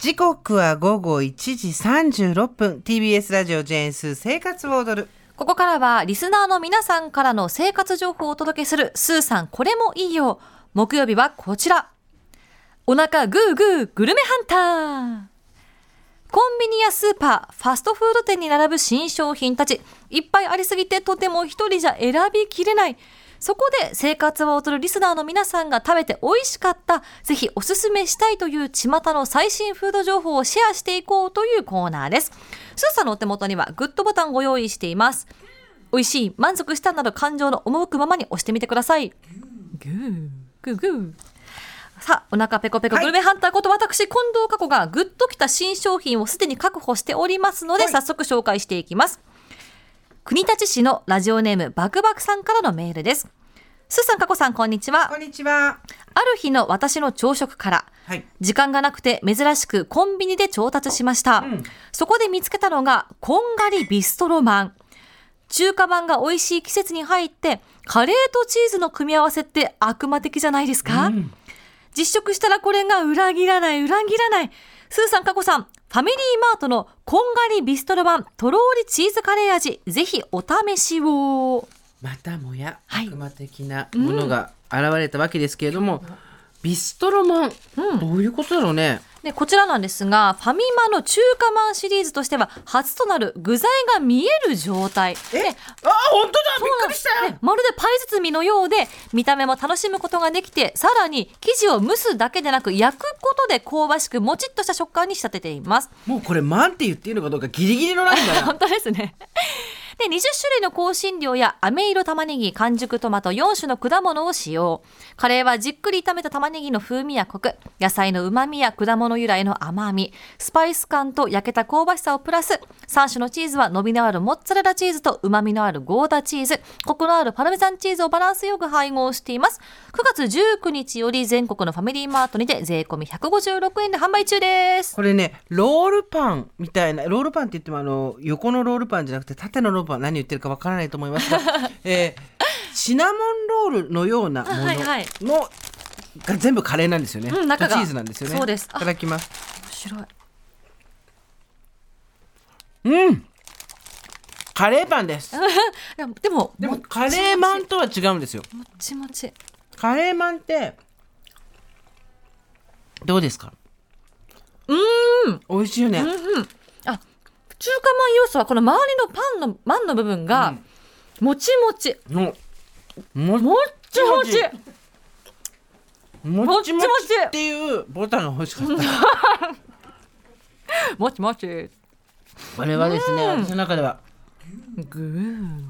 時刻は午後1時36分。TBS ラジオジェーンス生活を踊る。ここからはリスナーの皆さんからの生活情報をお届けする。スーさんこれもいいよ。木曜日はこちら。お腹グーグーグルメハンター。コンビニやスーパー、ファストフード店に並ぶ新商品たち、いっぱいありすぎてとても一人じゃ選びきれない。そこで生活を踊るリスナーの皆さんが食べて美味しかった、ぜひおすすめしたいという巷の最新フード情報をシェアしていこうというコーナーです。スーさんのお手元にはグッドボタンをご用意しています。美味しい、満足したなど感情の赴くままに押してみてください。グー、グーグー。さあ、お腹ペコペコグルメハンターこと私、近藤佳子がグッときた新商品をすでに確保しておりますので、早速紹介していきます。国立市のラジオネームバクバクさんからのメールです。スーさん、佳子さん、こんにちはこ。んにちはある日の私の朝食から、はい時間がなくて珍しくコンビニで調達しました。そこで見つけたのが、こんがりビストロマン。中華版が美味しい季節に入って、カレーとチーズの組み合わせって悪魔的じゃないですか、実食したらこれが裏切らない、裏切らない。スーさん、カコさん、ファミリーマートのこんがりビストロ版とろーりチーズカレー味、ぜひお試しを。またもやはい。悪魔的なものが現れたわけですけれども、ビストロマン、どういうことだろうね？で、こちらなんですが、ファミマの中華まんシリーズとしては初となる具材が見える状態。え？であ本当だ！びっくりした！ね。まるでパイ包みのようで見た目も楽しむことができてさらに生地を蒸すだけでなく焼くことで香ばしくもちっとした食感に仕立てています。もうこれマンって言っていいのかどうかギリギリのラインだな。本当ですねで20種類の香辛料や飴色玉ねぎ完熟トマト4種の果物を使用。カレーはじっくり炒めた玉ねぎの風味やコク野菜の旨味や果物由来の甘みスパイス感と焼けた香ばしさをプラス3種のチーズは伸びのあるモッツァレラチーズと旨味のあるゴーダチーズコクのあるパルメザンチーズをバランスよく配合しています。9月19日より全国のファミリーマートにて税込み156円で販売中です。これねロールパンみたいなロールパンって言ってもあの横のロールパンじゃなくて縦のロールパン何言ってるかわからないと思いますが、えーシナモンロールのようなものの、はいはい。が全部カレーなんですよね、うん中が。チーズなんですよね。そうです。いただきます。面白い。うん。カレーパンです。でもでもカレーマンとは違うんですよ。もちもち。カレーマンってどうですか？うん。美味しいよね、あ中華まん要素はこの周りのパンのマンの部分がもちもち、のももっちもち。もっちもち。もっちもち。っていうボタンが欲しかった。もちもち。これはですね、私の中では。ぐー。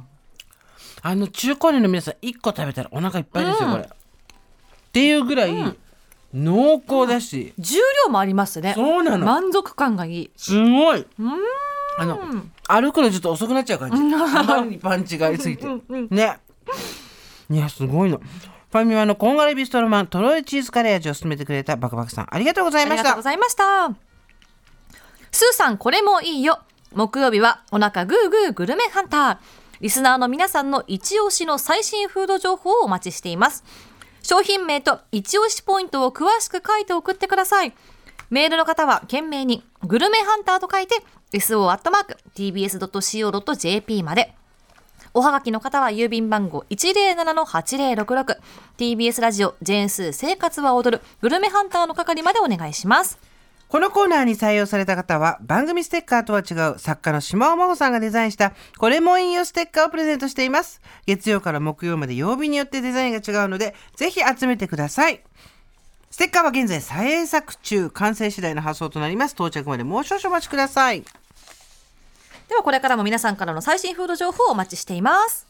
あの中高年の皆さん1個食べたらお腹いっぱいですよ、これ。っていうぐらい濃厚だし、重量もありますね。そうなの。満足感がいい。すごいあの歩くのちょっと遅くなっちゃう感じ。あまりにパンチがありすぎてね。いやすごいのファミマのこんがりビストロマンとろいチーズカレー味を勧めてくれたバクバクさんありがとうございました。ありがとうございました。スーさんこれもいいよ。木曜日はお腹グーグーグルメハンター。リスナーの皆さんの一押しの最新フード情報をお待ちしています。商品名と一押しポイントを詳しく書いて送ってください。メールの方は懸命にグルメハンターと書いて so.tbs.co.jp まで。おはがきの方は郵便番号 107-8066TBS ラジオジェーンスー生活は踊る。グルメハンターの係までお願いします。このコーナーに採用された方は番組ステッカーとは違う作家の島尾真帆さんがデザインしたこれもいいよステッカーをプレゼントしています。月曜から木曜まで曜日によってデザインが違うのでぜひ集めてください。ステッカーは現在再作中。完成次第の発送となります。到着までもう少々お待ちください。ではこれからも皆さんからの最新フード情報をお待ちしています。